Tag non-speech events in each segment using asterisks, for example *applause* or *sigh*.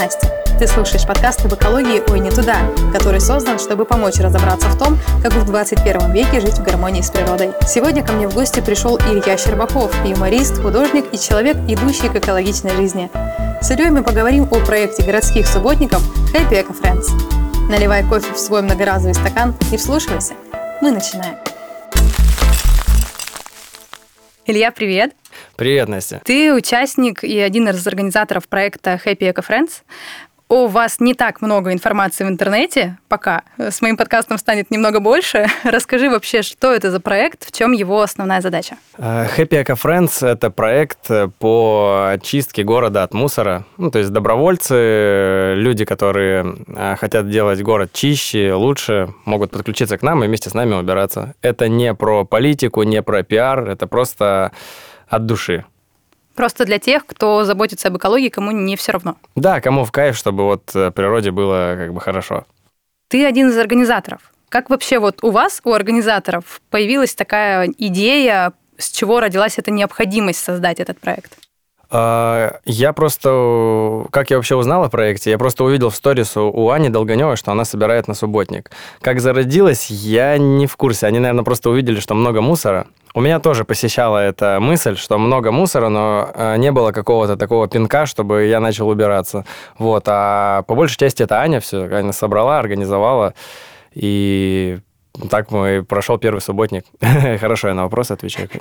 Настя. Ты слушаешь подкаст об экологии «Ой, не туда», который создан, чтобы помочь разобраться в том, как в 21 веке жить в гармонии с природой. Сегодня ко мне в гости пришел Илья Щербаков, юморист, художник и человек, идущий к экологичной жизни. С Ильей мы поговорим о проекте городских субботников Happy Eco Friends. Наливай кофе в свой многоразовый стакан и вслушивайся. Мы начинаем. Илья, привет! Привет, Настя. Ты участник и один из организаторов проекта Happy Eco Friends. У вас не так много информации в интернете пока. С моим подкастом станет немного больше. *laughs* Расскажи вообще, что это за проект, в чем его основная задача? Э, Happy Eco Friends – это проект по очистке города от мусора. Ну, то есть добровольцы, люди, которые э, хотят делать город чище, лучше, могут подключиться к нам и вместе с нами убираться. Это не про политику, не про пиар, это просто от души. Просто для тех, кто заботится об экологии, кому не все равно. Да, кому в кайф, чтобы вот э, природе было как бы хорошо. Ты один из организаторов. Как вообще вот у вас, у организаторов, появилась такая идея, с чего родилась эта необходимость создать этот проект? А, я просто, как я вообще узнал о проекте, я просто увидел в сторис у Ани Долганевой, что она собирает на субботник. Как зародилась, я не в курсе. Они, наверное, просто увидели, что много мусора. У меня тоже посещала эта мысль, что много мусора, но а, не было какого-то такого пинка, чтобы я начал убираться. Вот. А по большей части это Аня все, Аня собрала, организовала. И так мой прошел первый субботник. *laughs* Хорошо, я на вопрос отвечаю. *laughs*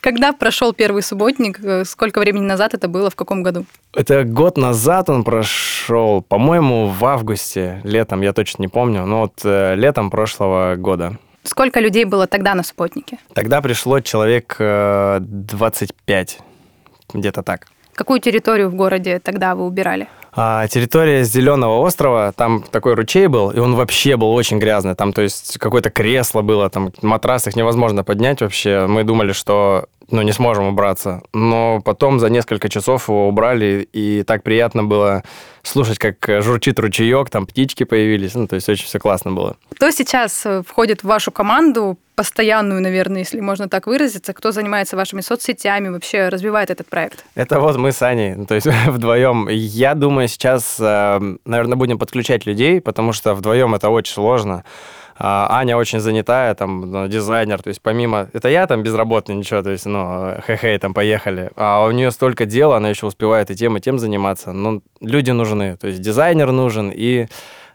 Когда прошел первый субботник, э, сколько времени назад это было, в каком году? Это год назад он прошел, по-моему, в августе, летом, я точно не помню, но вот э, летом прошлого года. Сколько людей было тогда на субботнике? Тогда пришло человек 25, э, где-то так. Какую территорию в городе тогда вы убирали? А, территория Зеленого острова, там такой ручей был, и он вообще был очень грязный. Там, то есть, какое-то кресло было, там матрас их невозможно поднять вообще. Мы думали, что ну, не сможем убраться. Но потом за несколько часов его убрали, и так приятно было слушать, как журчит ручеек, там птички появились. Ну, то есть очень все классно было. Кто сейчас э, входит в вашу команду, постоянную, наверное, если можно так выразиться, кто занимается вашими соцсетями, вообще развивает этот проект? Это вот мы с Аней, то есть *laughs* вдвоем. Я думаю, сейчас, э, наверное, будем подключать людей, потому что вдвоем это очень сложно. А, Аня очень занятая, там, ну, дизайнер, то есть помимо... Это я там безработный, ничего, то есть, ну, хе-хей, там, поехали. А у нее столько дела, она еще успевает и тем, и тем заниматься. Ну, люди нужны, то есть дизайнер нужен, и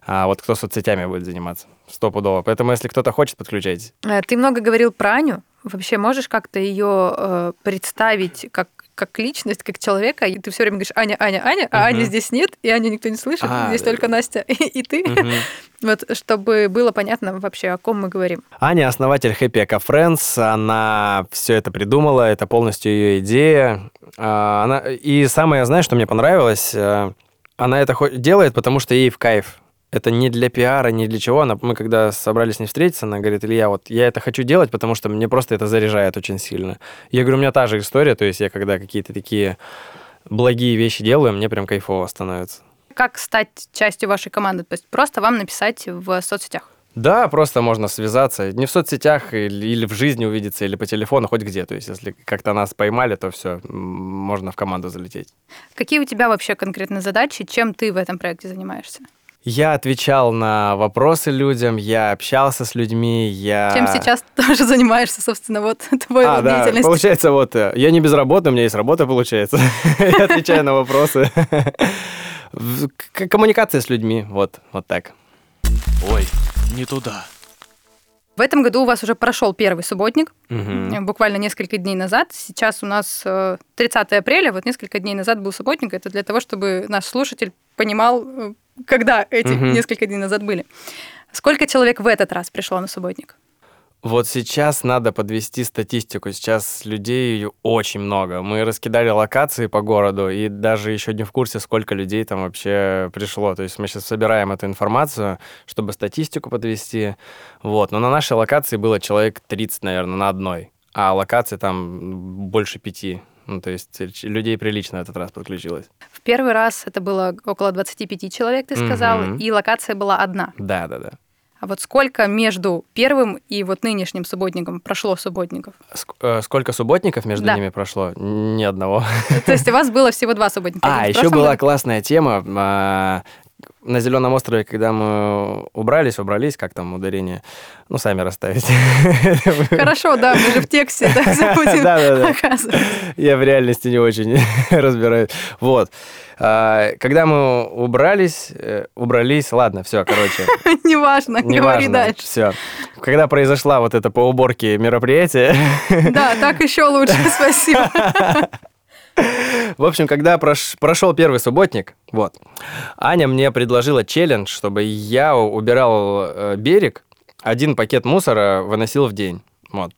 а вот кто соцсетями будет заниматься, стопудово. Поэтому, если кто-то хочет, подключайтесь. Э, ты много говорил про Аню. Вообще можешь как-то ее э, представить как как личность, как человека, и ты все время говоришь Аня, Аня, Аня, а uh-huh. Ани здесь нет, и Аню никто не слышит, а, здесь да. только Настя и, и ты. Uh-huh. *laughs* вот, чтобы было понятно вообще, о ком мы говорим. Аня основатель Happy Eco Friends, она все это придумала, это полностью ее идея. А, она, и самое, знаешь, что мне понравилось, э, она это делает, потому что ей в кайф это не для пиара, не для чего. Она, мы когда собрались с ней встретиться, она говорит, Илья, вот я это хочу делать, потому что мне просто это заряжает очень сильно. Я говорю, у меня та же история, то есть я когда какие-то такие благие вещи делаю, мне прям кайфово становится. Как стать частью вашей команды? То есть просто вам написать в соцсетях? Да, просто можно связаться. Не в соцсетях или, или в жизни увидеться, или по телефону, хоть где. То есть, если как-то нас поймали, то все, можно в команду залететь. Какие у тебя вообще конкретные задачи? Чем ты в этом проекте занимаешься? Я отвечал на вопросы людям, я общался с людьми, я... Чем сейчас *laughs* тоже занимаешься, собственно, вот *laughs* твой а, да, деятельность. получается, вот, э, я не безработный, у меня есть работа, получается. *laughs* Я отвечаю на вопросы. Коммуникация с людьми, вот, вот так. Ой, не туда. В этом году у вас уже прошел первый субботник, угу. буквально несколько дней назад. Сейчас у нас 30 э, апреля, вот несколько дней назад был субботник. Это для того, чтобы наш слушатель понимал, когда эти угу. несколько дней назад были. Сколько человек в этот раз пришло на субботник? Вот сейчас надо подвести статистику. Сейчас людей очень много. Мы раскидали локации по городу, и даже еще не в курсе, сколько людей там вообще пришло. То есть мы сейчас собираем эту информацию, чтобы статистику подвести. Вот. Но на нашей локации было человек 30, наверное, на одной. А локации там больше пяти. Ну, то есть людей прилично этот раз подключилось. В первый раз это было около 25 человек, ты сказал, Мгм. и локация была одна. Да, да, да. А вот сколько между первым и вот нынешним субботником прошло субботников? Э, сколько субботников между Да. ними прошло? Ни одного. То есть у вас было всего два *laughs* субботника? А, еще была классная тема. На Зеленом острове, когда мы убрались, убрались, как там ударение, ну, сами расставите. *laughs* Хорошо, да, мы же в тексте да, *laughs* забудем Да-да-да. оказывается. Я в реальности не очень *laughs* разбираюсь. Вот. А, Когда мы убрались, э, убрались, ладно, все, короче, Неважно, говори неважно, дальше. все. Когда произошла вот это по уборке мероприятие, Да, так еще лучше, спасибо. В общем, когда прош- прошел первый субботник, вот, Аня мне предложила челлендж, чтобы я убирал э, берег, один пакет мусора выносил в день. Вот.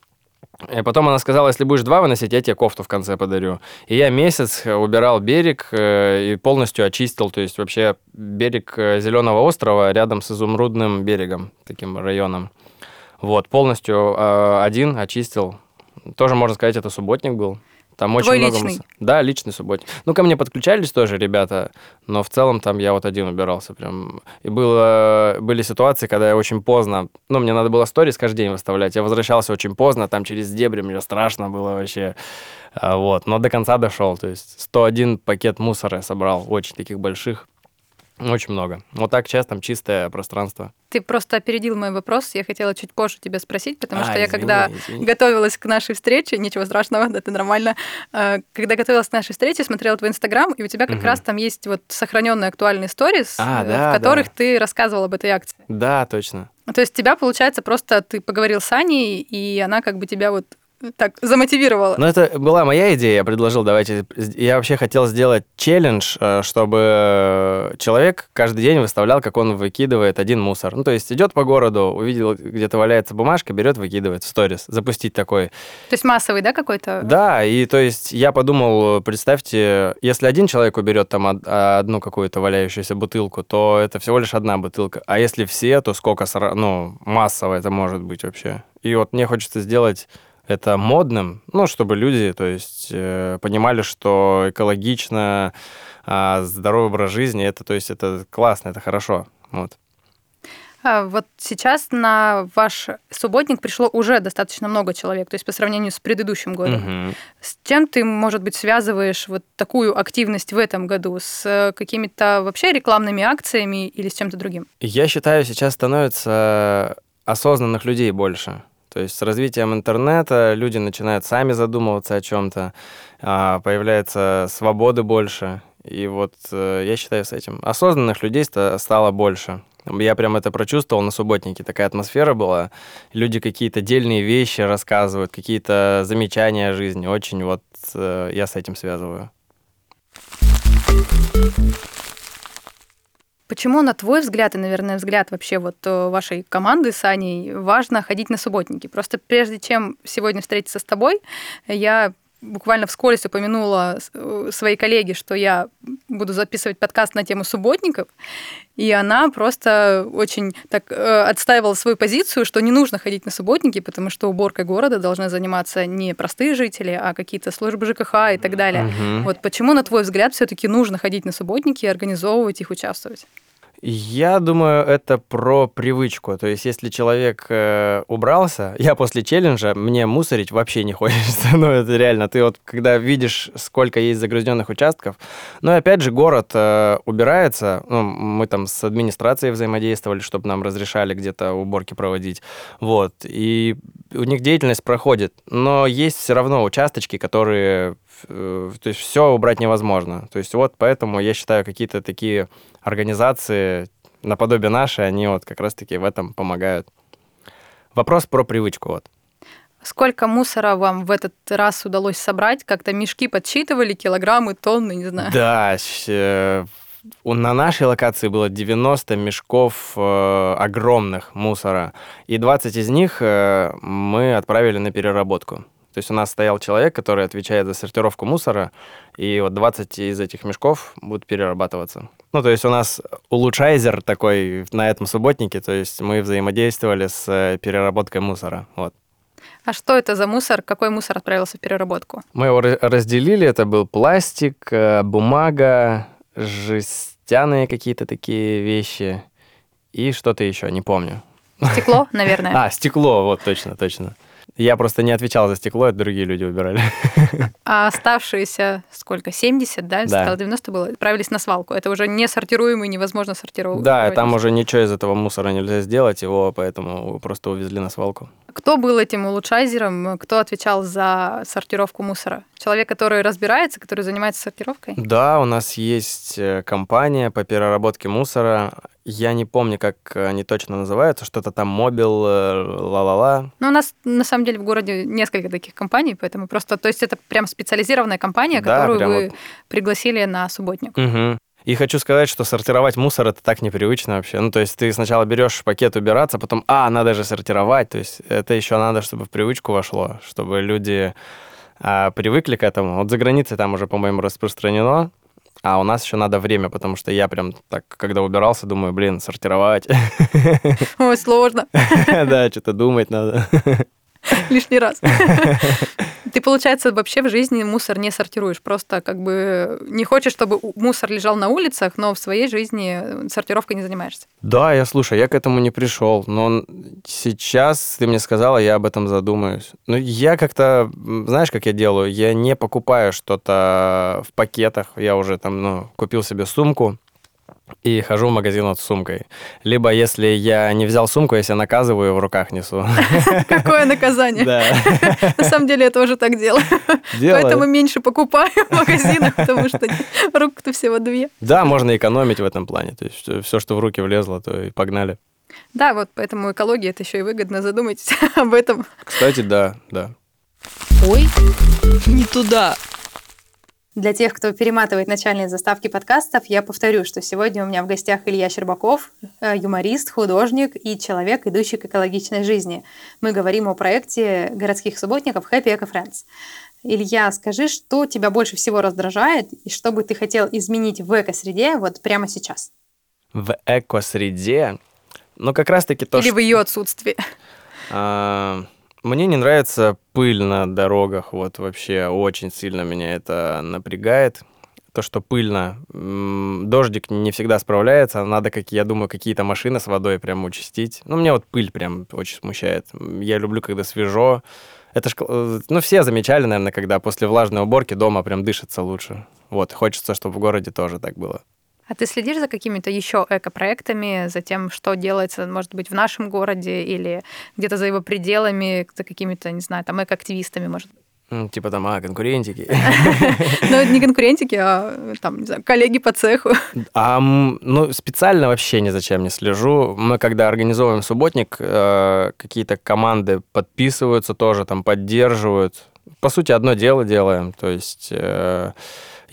И потом она сказала, если будешь два выносить, я тебе кофту в конце подарю. И я месяц э, убирал берег э, и полностью очистил, то есть вообще берег Зеленого острова рядом с Изумрудным берегом, таким районом. Вот, полностью один очистил. Тоже, можно сказать, это субботник был. Там очень Твой много личный? Да, личный субботник. Ну, ко мне подключались тоже ребята, но в целом там я вот один убирался прям. И было, были ситуации, когда я очень поздно, ну, мне надо было сторис каждый день выставлять. Я возвращался очень поздно, там через дебри, мне страшно было вообще. А, Вот, но до конца дошел. То есть 101 пакет мусора я собрал, очень таких больших. Очень много. Вот так сейчас там чистое пространство. Ты просто опередил мой вопрос, я хотела чуть позже тебя спросить, потому А, что я извини, когда извини. готовилась к нашей встрече, ничего страшного, *laughs* да, это нормально. э, Когда готовилась к нашей встрече, смотрела твой инстаграм, и у тебя как Мгм. раз там есть вот сохраненные актуальные сторис, А, э, да, в которых да. ты рассказывал об этой акции. Да, точно. То есть тебя, получается, просто ты поговорил с Аней, и она как бы тебя вот так замотивировала. Ну, это была моя идея, я предложил, давайте... Я вообще хотел сделать челлендж, э, чтобы человек каждый день выставлял, как он выкидывает один мусор. Ну, то есть идет по городу, увидел, где-то валяется бумажка, берет, выкидывает в сторис. Запустить такой. То есть массовый, да, какой-то? Да, и то есть я подумал, представьте, если один человек уберет там од- одну какую-то валяющуюся бутылку, то это всего лишь одна бутылка. А если все, то сколько, ну, массово это может быть вообще. И вот мне хочется сделать это модным, ну, чтобы люди, то есть, э, понимали, что экологично, а, здоровый образ жизни, это, то есть, это классно, это хорошо. Вот. А вот сейчас на ваш субботник пришло уже достаточно много человек, то есть по сравнению с предыдущим годом. Мгм. С чем ты, может быть, связываешь вот такую активность в этом году? С э, какими-то вообще рекламными акциями или с чем-то другим? Я считаю, сейчас становится осознанных людей больше. То есть с развитием интернета люди начинают сами задумываться о чем-то, появляется свободы больше. И вот э, я считаю с этим. Осознанных людей ста- стало больше. Я прям это прочувствовал на субботнике. Такая атмосфера была. Люди какие-то дельные вещи рассказывают, какие-то замечания о жизни. Очень вот э, я с этим связываю. Почему, на твой взгляд, и, наверное, взгляд вообще вот э, вашей команды с Аней, важно ходить на субботники? Просто прежде чем сегодня встретиться с тобой, я буквально вскользь упомянула э, своей коллеге, что я буду записывать подкаст на тему субботников, и она просто очень так э, отстаивала свою позицию, что не нужно ходить на субботники, потому что уборкой города должны заниматься не простые жители, а какие-то службы ЖКХ и так далее. Мгм. Вот почему, на твой взгляд, все-таки нужно ходить на субботники, организовывать их, участвовать? Я думаю, это про привычку. То есть, если человек э, убрался, *laughs* я после челленджа, мне мусорить вообще не хочется. *laughs* ну, это реально. Ты вот, когда видишь, сколько есть загрязненных участков. Но и опять же, город э, убирается. Ну, мы там с администрацией взаимодействовали, чтобы нам разрешали где-то уборки проводить. Вот. И у них деятельность проходит. Но есть все равно участочки, которые... э, то есть, все убрать невозможно. То есть, вот поэтому я считаю, какие-то такие организации наподобие нашей, они вот как раз-таки в этом помогают. Вопрос про привычку. Вот. Сколько мусора вам в этот раз удалось собрать? Как-то мешки подсчитывали, килограммы, тонны, не знаю. Да, э, на нашей локации было 90 мешков э, огромных мусора, и 20 из них э, мы отправили на переработку. То есть у нас стоял человек, который отвечает за сортировку мусора, и вот 20 из этих мешков будут перерабатываться. Ну, то есть у нас улучшайзер такой на этом субботнике, то есть мы взаимодействовали с э, переработкой мусора. Вот. А что это за мусор? Какой мусор отправился в переработку? Мы его ра- разделили. Это был пластик, э, бумага, жестяные какие-то такие вещи и что-то еще, не помню. Стекло, наверное. *laughs* А, стекло, вот точно, точно. Я просто не отвечал за стекло, это другие люди выбирали. *laughs* А оставшиеся сколько? 70, да? Да. Сказала, 90 было. Отправились на свалку. Это уже не сортируемый, невозможно сортировать. Да, там уже ничего из этого мусора нельзя сделать, его поэтому просто увезли на свалку. Кто был этим улучшайзером? Кто отвечал за сортировку мусора? Человек, который разбирается, который занимается сортировкой? Да, у нас есть э, компания по переработке мусора. Я не помню, как они точно называются, что-то там мобил, э, ла-ла-ла. Ну, у нас на самом деле в городе несколько таких компаний, поэтому просто, то есть это прям специализированная компания, Да, которую вы вот. пригласили на субботник. Мгм. И хочу сказать, что сортировать мусор это так непривычно вообще. Ну, то есть ты сначала берешь пакет убираться, потом, а, надо же сортировать. То есть это еще надо, чтобы в привычку вошло, чтобы люди а, привыкли к этому. Вот за границей там уже, по-моему, распространено, а у нас еще надо время, потому что я прям так, когда убирался, думаю, блин, сортировать. *laughs* Ой, сложно. *laughs* Да, что-то думать надо. Лишний раз. *laughs* Ты, получается, вообще в жизни мусор не сортируешь. Просто как бы не хочешь, чтобы мусор лежал на улицах, но в своей жизни сортировкой не занимаешься. Да, я слушай, я к этому не пришел, но сейчас ты мне сказала, я об этом задумаюсь. Ну, я как-то, знаешь, как я делаю? Я не покупаю что-то в пакетах. Я уже там, ну, купил себе сумку и хожу в магазин вот с сумкой. Либо если я не взял сумку, я себя наказываю, в руках несу. *laughs* Какое наказание? Да. *laughs* На самом деле я тоже так делаю. Делаю. Поэтому меньше покупаю в магазинах, потому что рук-то всего две. Да, можно экономить в этом плане. То есть все, что в руки влезло, то и погнали. Да, вот поэтому экология это еще и выгодно. Задумайтесь *laughs* об этом. Кстати, да, да. Ой, не туда. Для тех, кто перематывает начальные заставки подкастов, я повторю, что сегодня у меня в гостях Илья Щербаков, э, юморист, художник и человек, идущий к экологичной жизни. Мы говорим о проекте городских субботников Happy Eco Friends. Илья, скажи, что тебя больше всего раздражает и что бы ты хотел изменить в эко-среде вот прямо сейчас? В эко-среде, ну, как раз-таки то, Или что... в ее отсутствии? А, Мне не нравится пыль на дорогах, вот вообще очень сильно меня это напрягает. То, что пыльно. Дождик не всегда справляется, надо, как я думаю, какие-то машины с водой прям участить. Ну, мне вот пыль прям очень смущает. Я люблю, когда свежо. Это ж, э, ну, все замечали, наверное, когда после влажной уборки дома прям дышится лучше. Вот, хочется, чтобы в городе тоже так было. А ты следишь за какими-то еще эко-проектами, за тем, что делается, может быть, в нашем городе или где-то за его пределами, за какими-то, не знаю, там, эко-активистами, может быть? Типа там, а, конкурентики. *laughs* Ну, не конкурентики, а там, не знаю, коллеги по цеху. А, ну, специально вообще ни зачем не слежу. Мы, когда организовываем субботник, э, какие-то команды подписываются тоже, там, поддерживают. По сути, одно дело делаем. То есть э,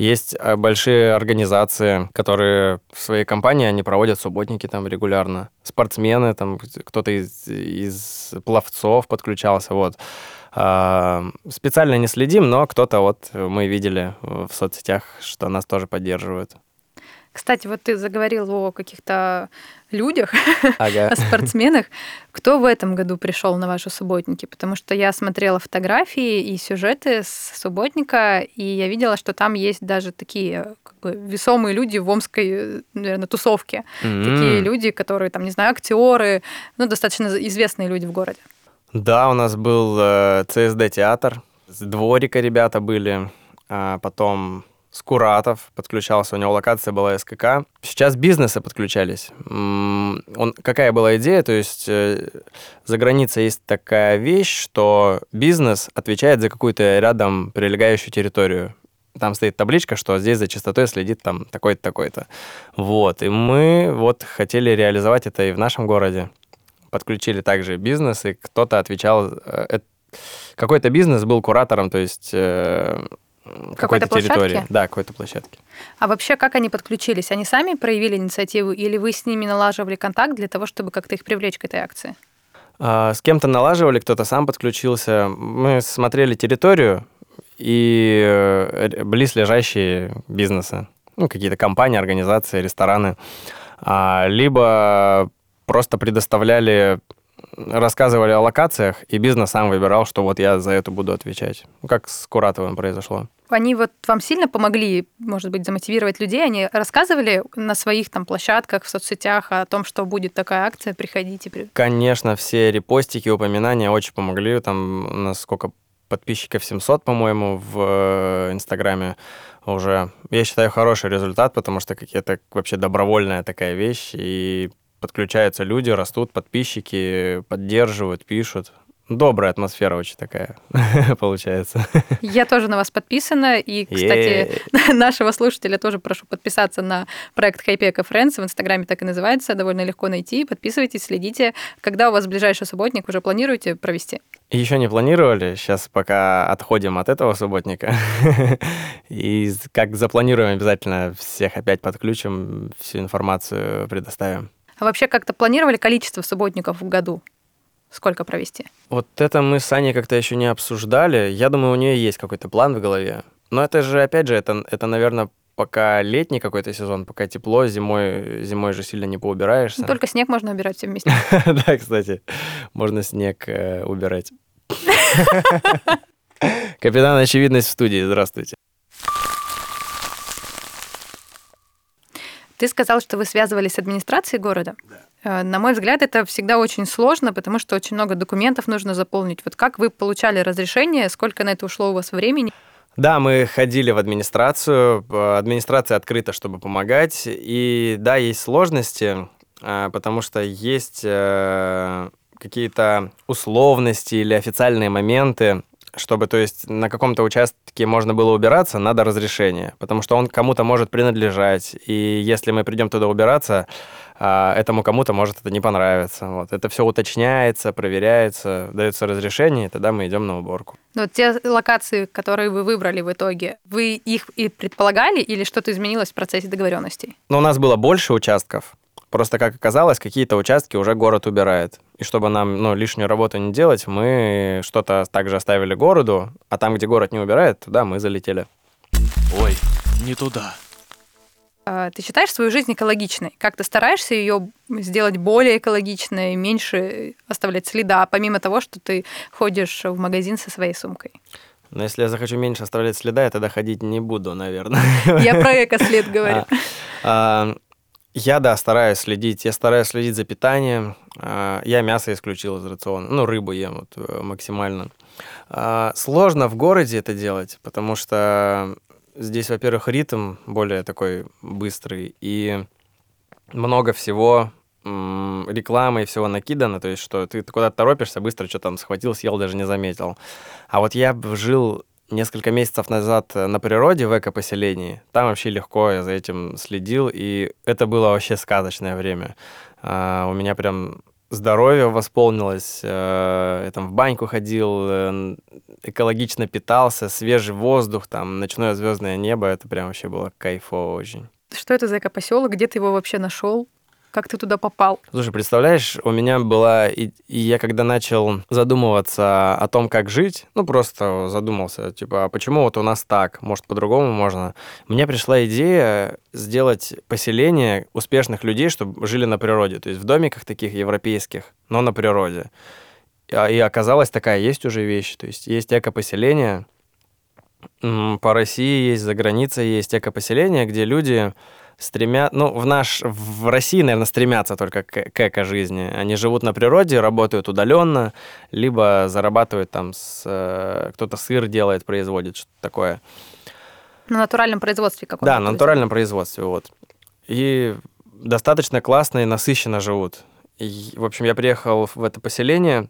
есть э, большие организации, которые в своей компании, они проводят субботники там регулярно. Спортсмены, там, кто-то из, из пловцов подключался, вот. А, Специально не следим, но кто-то вот мы видели в соцсетях, что нас тоже поддерживают. Кстати, вот ты заговорил о каких-то людях, *laughs* Ага. о спортсменах. Кто в этом году пришел на ваши субботники? Потому что я смотрела фотографии и сюжеты с субботника, и я видела, что там есть даже такие как бы, весомые люди в омской, наверное, тусовке. Такие М. люди, которые, там, не знаю, актеры, ну, достаточно известные люди в городе. Да, у нас был э, ЦСД-театр, с дворика ребята были, а потом Скуратов подключался, у него локация была СКК. Сейчас бизнесы подключались. Он, какая была идея? То есть э, за границей есть такая вещь, что бизнес отвечает за какую-то рядом прилегающую территорию. Там стоит табличка, что здесь за чистотой следит там такой-то, такой-то. Вот, и мы вот хотели реализовать это и в нашем городе подключили также бизнес, и кто-то отвечал... э, Какой-то бизнес был куратором, то есть э, какой-то территории. площадки? Да, какой-то площадки. А вообще, как они подключились? Они сами проявили инициативу, или вы с ними налаживали контакт для того, чтобы как-то их привлечь к этой акции? А, С кем-то налаживали, кто-то сам подключился. Мы смотрели территорию и э, близлежащие бизнесы. Ну, какие-то компании, организации, рестораны. А, Либо просто предоставляли рассказывали о локациях, и бизнес сам выбирал, что вот я за это буду отвечать. Ну, как с Куратовым произошло. Они вот вам сильно помогли, может быть, замотивировать людей? Они рассказывали на своих там площадках, в соцсетях о том, что будет такая акция, приходите. Конечно, все репостики, упоминания очень помогли. Там у нас сколько подписчиков 700, по-моему, в э, Инстаграме уже. Я считаю, хороший результат, потому что это вообще добровольная такая вещь, и подключаются люди, растут подписчики, поддерживают, пишут. Добрая атмосфера очень такая *laughs* получается. Я тоже на вас подписана. И, кстати, *laughs* нашего слушателя тоже прошу подписаться на проект Хайпека Friends. В Инстаграме так и называется. Довольно легко найти. Подписывайтесь, следите. Когда у вас ближайший субботник уже планируете провести? Еще не планировали. Сейчас пока отходим от этого субботника. *laughs* И как запланируем, обязательно всех опять подключим, всю информацию предоставим. А вообще как-то планировали количество субботников в году? Сколько провести? Вот это мы с Аней как-то еще не обсуждали. Я думаю, у нее есть какой-то план в голове. Но это же, опять же, это, это наверное, пока летний какой-то сезон, пока тепло, зимой, зимой же сильно не поубираешься. Ну, только снег можно убирать все вместе. *laughs* Да, кстати, можно снег э, убирать. *laughs* Капитан Очевидность в студии, здравствуйте. Ты сказал, что вы связывались с администрацией города. Да. Э, на мой взгляд, это всегда очень сложно, потому что очень много документов нужно заполнить. Вот как вы получали разрешение, сколько на это ушло у вас времени? Да, мы ходили в администрацию. Администрация открыта, чтобы помогать. И да, есть сложности, э, потому что есть э, какие-то условности или официальные моменты, чтобы, то есть, на каком-то участке можно было убираться, надо разрешение, потому что он кому-то может принадлежать, и если мы придем туда убираться, а, этому кому-то может это не понравиться. Вот. Это все уточняется, проверяется, дается разрешение, и тогда мы идем на уборку. Но те локации, которые вы выбрали в итоге, вы их и предполагали или что-то изменилось в процессе договоренностей? Ну, у нас было больше участков, Просто, как оказалось, какие-то участки уже город убирает. И чтобы нам ну, лишнюю работу не делать, мы что-то также оставили городу, а там, где город не убирает, туда мы залетели. Ой, не туда. А, ты считаешь свою жизнь экологичной? Как ты стараешься ее сделать более экологичной, меньше оставлять следа, помимо того, что ты ходишь в магазин со своей сумкой? Но если я захочу меньше оставлять следа, я тогда ходить не буду, наверное. Я про эко-след говорю. *laughs* А, а, я, да, стараюсь следить. Я стараюсь следить за питанием. А, я мясо исключил из рациона. Ну, рыбу ем вот, э, максимально. А, сложно в городе это делать, потому что здесь, во-первых, ритм более такой быстрый, и много всего рекламы и всего накидано, то есть что ты куда-то торопишься, быстро что там схватил, съел, даже не заметил. А вот я жил несколько месяцев назад на природе в эко-поселении. Там вообще легко, я за этим следил, и это было вообще сказочное время. Uh, у меня прям здоровье восполнилось, uh, я там в баньку ходил, uh, экологично питался, свежий воздух, там ночное звездное небо, это прям вообще было кайфово очень. Что это за эко-поселок? Где ты его вообще нашел? Как ты туда попал? Слушай, представляешь, у меня была... И, и я когда начал задумываться о том, как жить, ну, просто задумался, типа, а почему вот у нас так? Может, по-другому можно? Мне пришла идея сделать поселение успешных людей, чтобы жили на природе. То есть в домиках таких европейских, но на природе. А, и оказалось, такая есть уже вещь. То есть есть эко-поселение, по России есть, за границей есть эко-поселение, где люди стремят, ну, в наш, в России, наверное, стремятся только к, к эко-жизни. Они живут на природе, работают удаленно, либо зарабатывают там, с, э, кто-то сыр делает, производит, что-то такое. На натуральном производстве каком-то? Да, на натуральном производстве, вот. И достаточно классно и насыщенно живут. И, в общем, я приехал в это поселение,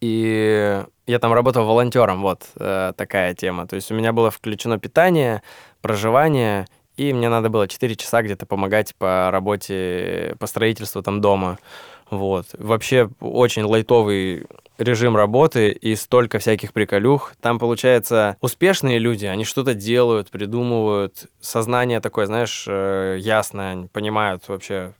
и я там работал волонтером, вот э, такая тема. То есть у меня было включено питание, проживание и мне надо было 4 часа где-то помогать по работе, по строительству там дома. Вот. Вообще очень лайтовый режим работы и столько всяких приколюх. Там, получается, успешные люди, они что-то делают, придумывают. Сознание такое, знаешь, э, ясное, понимают вообще,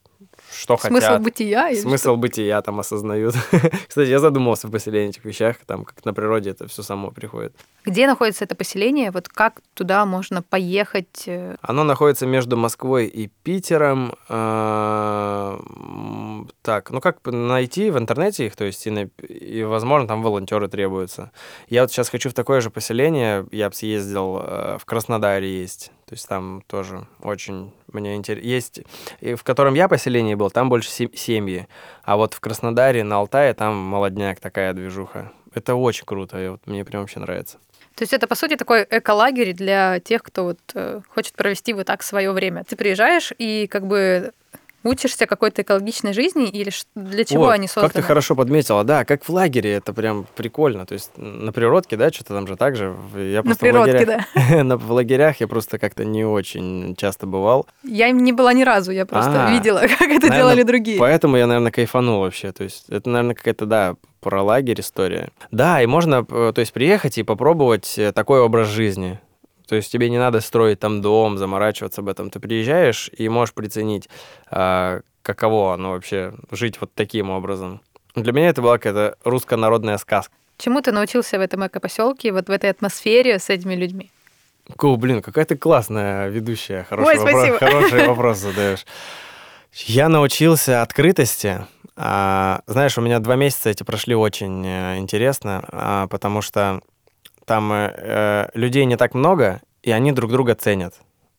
что Смысл хотят. Смысл бытия? Смысл что? бытия там осознают. *laughs* Кстати, я задумался в поселении этих вещах, там как на природе это все само приходит. Где находится это поселение? Вот как туда можно поехать? Оно находится между Москвой и Питером. м, так, ну как найти в интернете их, то есть и, на- и, возможно, там волонтеры требуются. Я вот сейчас хочу в такое же поселение, я бы съездил, э, в Краснодаре есть, то есть там тоже очень мне интересно. Есть, в котором я поселении был, там больше сем- семьи, а вот в Краснодаре, на Алтае, там молодняк такая движуха. Это очень круто, и вот мне прям вообще нравится. То есть это, по сути, такой эколагерь для тех, кто вот э, хочет провести вот так свое время. Ты приезжаешь и как бы учишься какой-то экологичной жизни или для чего Вот, они созданы? Как ты хорошо подметила, да, как в лагере, это прям прикольно. То есть на природке, да, что-то там же так же. Я На просто в природке, лагерях- да. *laughs* на- В лагерях я просто как-то не очень часто бывал. Я им не была ни разу, я просто А, видела, *laughs* как это делали другие. Поэтому я, наверное, кайфанул вообще. То есть это, наверное, какая-то, да, про лагерь история. Да, и можно, э, то есть приехать и попробовать э, такой образ жизни. То есть тебе не надо строить там дом, заморачиваться об этом. Ты приезжаешь и можешь приценить, а, каково оно вообще жить вот таким образом. Для меня это была какая-то русская народная сказка. Чему ты научился в этом экопоселке, вот в этой атмосфере с этими людьми? Ку, блин, какая ты классная ведущая. Хороший, Ой, спасибо. хороший *laughs* вопрос задаешь. Я научился открытости. А, знаешь, у меня два месяца эти прошли очень э, интересно, а, потому что там э, э, людей не так много, и они друг друга ценят.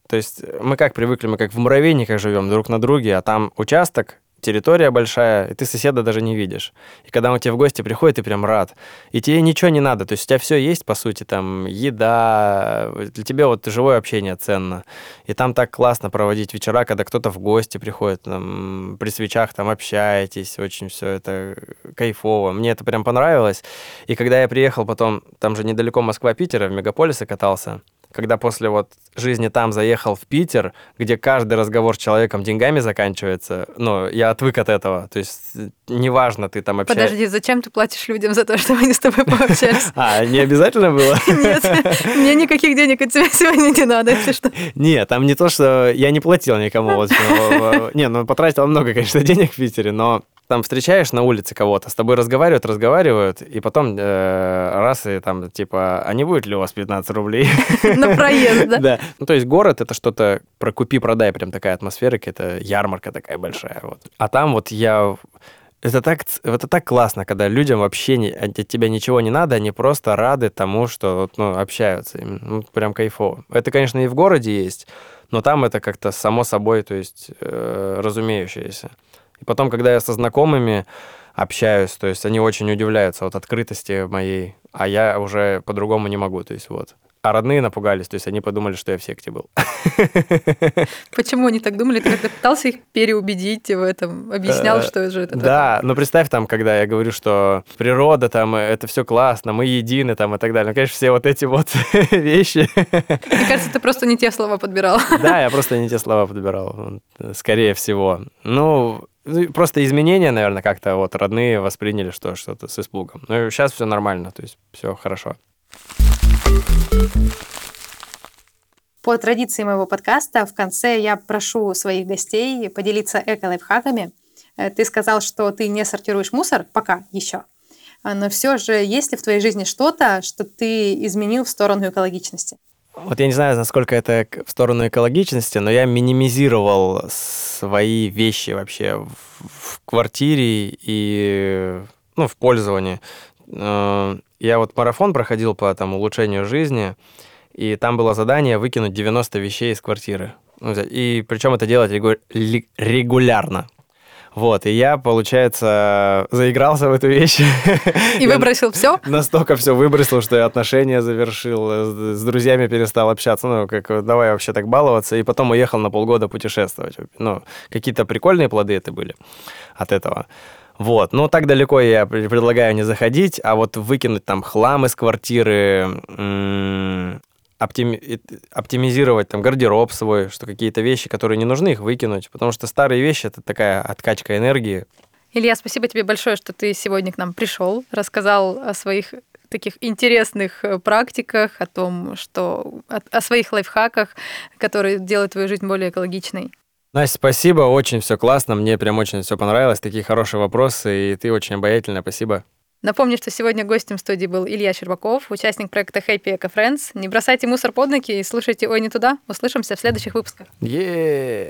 То есть мы как привыкли, мы как в муравейниках живем друг на друге, а там участок, территория большая, и ты соседа даже не видишь. И когда он к тебе в гости приходит, ты прям рад. И тебе ничего не надо, то есть у тебя все есть, по сути, там еда, для тебя вот живое общение ценно. И там так классно проводить вечера, когда кто-то в гости приходит, там, при свечах там общаетесь, очень все это кайфово. Мне это прям понравилось. И когда я приехал потом, там же недалеко Москва-Питера, в мегаполисе катался, когда после вот жизни там заехал в Питер, где каждый разговор с человеком деньгами заканчивается, ну, я отвык от этого. То есть э, неважно, ты там общаешься... Подожди, зачем ты платишь людям за то, *laughs* что они с тобой пообщались? *laughs* А, не обязательно было? *laughs* Нет, мне никаких денег от тебя сегодня не надо, если что. Нет, там не то, что я не платил никому. Не, ну потратил много, конечно, денег в Питере, но там встречаешь на улице кого-то, с тобой разговаривают, разговаривают, и потом э, раз и там типа, а не будет ли у вас 15 рублей? На *laughs* проезд, да? Да. Ну, то есть город это что-то про купи-продай, прям такая атмосфера, какая-то ярмарка такая большая. Вот. А там вот я... Это так, это так классно, когда людям вообще не, от тебя ничего не надо, они просто рады тому, что ну, общаются. Ну, прям кайфово. Это, конечно, и в городе есть, но там это как-то само собой, то есть э, разумеющееся. И потом, когда я со знакомыми общаюсь, то есть они очень удивляются от открытости моей, а я уже по-другому не могу, то есть вот. А родные напугались, то есть они подумали, что я в секте был. *laughs* Почему они так думали? Ты как-то пытался их переубедить в этом? Объяснял, Э, что же это Да, но представь там, когда я говорю, что природа там, э, это все классно, мы едины там и так далее. Ну, конечно, все вот эти вот *laughs* вещи. Мне кажется, ты просто не те слова подбирал. *laughs* Да, я просто не те слова подбирал, э, скорее всего. Ну, ну, просто изменения, наверное, как-то вот родные восприняли, что что-то с испугом. Ну, сейчас все нормально, то есть все хорошо. По традиции моего подкаста в конце я прошу своих гостей поделиться эко-лайфхаками. Э, Ты сказал, что ты не сортируешь мусор, пока еще. А, Но все же, есть ли в твоей жизни что-то, что ты изменил в сторону экологичности? Вот я не знаю, насколько это в сторону экологичности, но я минимизировал свои вещи вообще в, в квартире и ну, в пользовании. Э, Я вот марафон проходил по там, улучшению жизни, и там было задание выкинуть 90 вещей из квартиры. Ну, И причем это делать регулярно. Вот, и я, получается, заигрался в эту вещь. *laughs* И выбросил все? настолько все выбросил, что я отношения завершил, э, с, с друзьями перестал общаться, ну, как э, давай вообще так баловаться, и потом уехал на полгода путешествовать. Ну, какие-то прикольные плоды это были от этого. Вот, но так далеко я пр- предлагаю не заходить, а вот выкинуть там хлам из квартиры, оптими- оптимизировать там гардероб свой, что какие-то вещи, которые не нужны, их выкинуть, потому что старые вещи это такая откачка энергии, Илья, спасибо тебе большое, что ты сегодня к нам пришел, рассказал о своих таких интересных э, практиках, о том, что о своих лайфхаках, которые делают твою жизнь более экологичной. Настя, спасибо, очень все классно, мне прям очень все понравилось, такие хорошие вопросы, и ты очень обаятельная, спасибо. Напомню, что сегодня гостем студии был Илья Щербаков, участник проекта Happy Eco Friends. Не бросайте мусор под ноги и слушайте «Ой, не туда». Услышимся в следующих выпусках. е